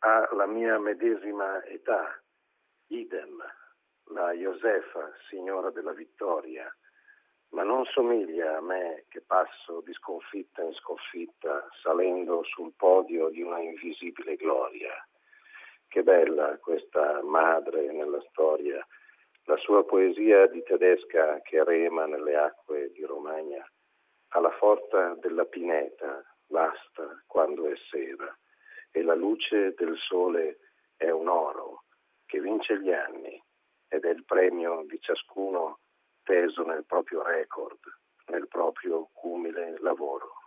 ha la mia medesima età, idem, la Josefa, signora della vittoria, ma non somiglia a me che passo di sconfitta in sconfitta salendo sul podio di una invisibile gloria. Che bella questa madre nella storia, la sua poesia di tedesca che rema nelle acque di Romagna, alla forza della pineta, l'asta quando è sera, luce del sole è un oro che vince gli anni ed è il premio di ciascuno teso nel proprio record, nel proprio umile lavoro.